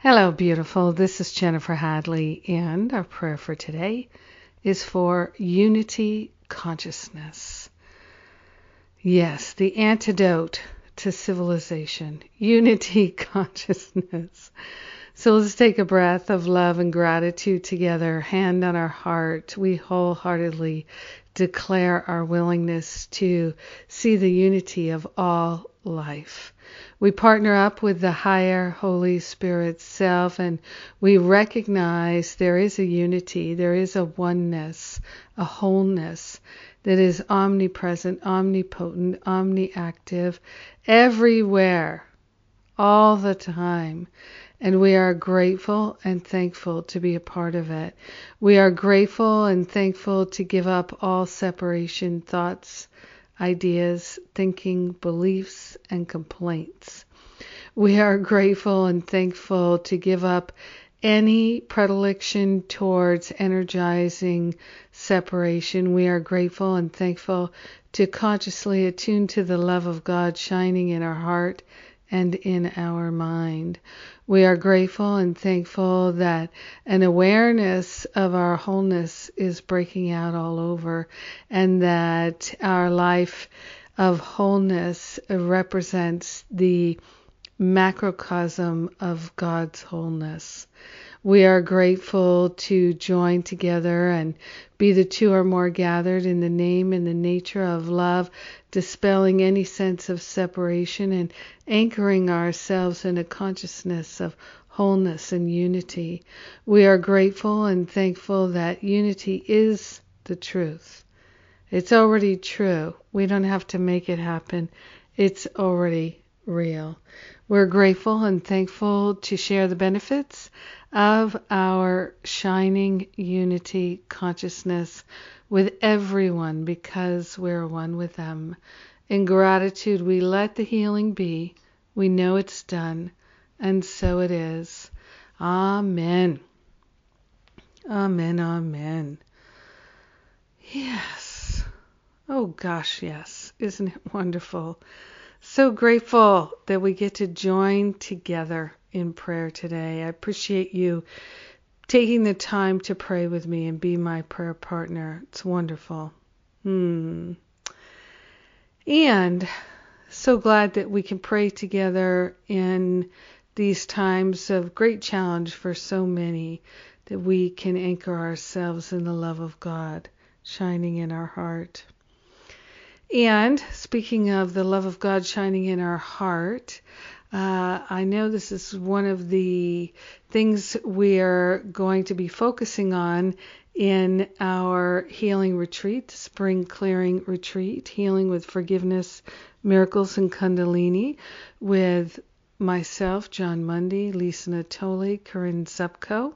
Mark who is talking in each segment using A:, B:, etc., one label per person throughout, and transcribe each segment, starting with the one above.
A: Hello, beautiful. This is Jennifer Hadley, and our prayer for today is for unity consciousness. Yes, the antidote to civilization, unity consciousness. So let's take a breath of love and gratitude together, hand on our heart. We wholeheartedly declare our willingness to see the unity of all life. We partner up with the higher Holy Spirit self and we recognize there is a unity, there is a oneness, a wholeness that is omnipresent, omnipotent, omniactive, everywhere, all the time. And we are grateful and thankful to be a part of it. We are grateful and thankful to give up all separation thoughts, ideas, thinking, beliefs, and complaints. We are grateful and thankful to give up any predilection towards energizing separation. We are grateful and thankful to consciously attune to the love of God shining in our heart and in our mind. We are grateful and thankful that an awareness of our wholeness is breaking out all over and that our life of wholeness represents the macrocosm of God's wholeness. We are grateful to join together and be the two or more gathered in the name and the nature of love, dispelling any sense of separation and anchoring ourselves in a consciousness of wholeness and unity. We are grateful and thankful that unity is the truth. It's already true. We don't have to make it happen. It's already real. We're grateful and thankful to share the benefits of our shining unity consciousness with everyone because we're one with them. In gratitude, we let the healing be. We know it's done, and so it is. Amen. Amen. Amen. Yes. Oh gosh, yes. Isn't it wonderful? So grateful that we get to join together in prayer today. I appreciate you taking the time to pray with me and be my prayer partner. It's wonderful. Hmm. And so glad that we can pray together in these times of great challenge for so many, that we can anchor ourselves in the love of God shining in our heart. And speaking of the love of God shining in our heart, uh, I know this is one of the things we're going to be focusing on in our healing retreat, spring clearing retreat, healing with forgiveness, miracles, and Kundalini, with myself, Jon Mundy, Lisa Natoli, Corinne Zupko,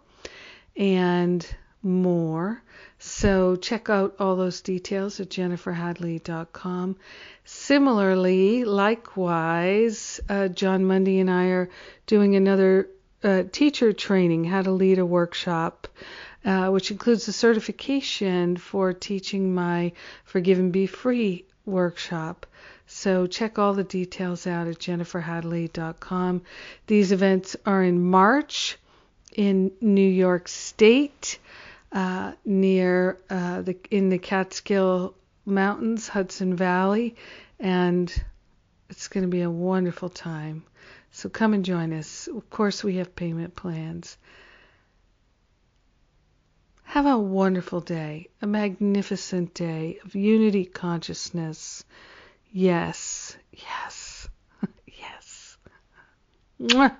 A: and more. So check out all those details at jenniferhadley.com. Similarly, likewise, uh, Jon Mundy and I are doing another uh, teacher training, how to lead a workshop. Uh, which includes a certification for teaching my Forgive and Be Free workshop. So check all the details out at jenniferhadley.com. These events are in March in New York State uh, near uh, the in the Catskill Mountains, Hudson Valley, and it's going to be a wonderful time. So come and join us. Of course, we have payment plans. Have a wonderful day, a magnificent day of unity consciousness. Yes, yes, yes. Mwah.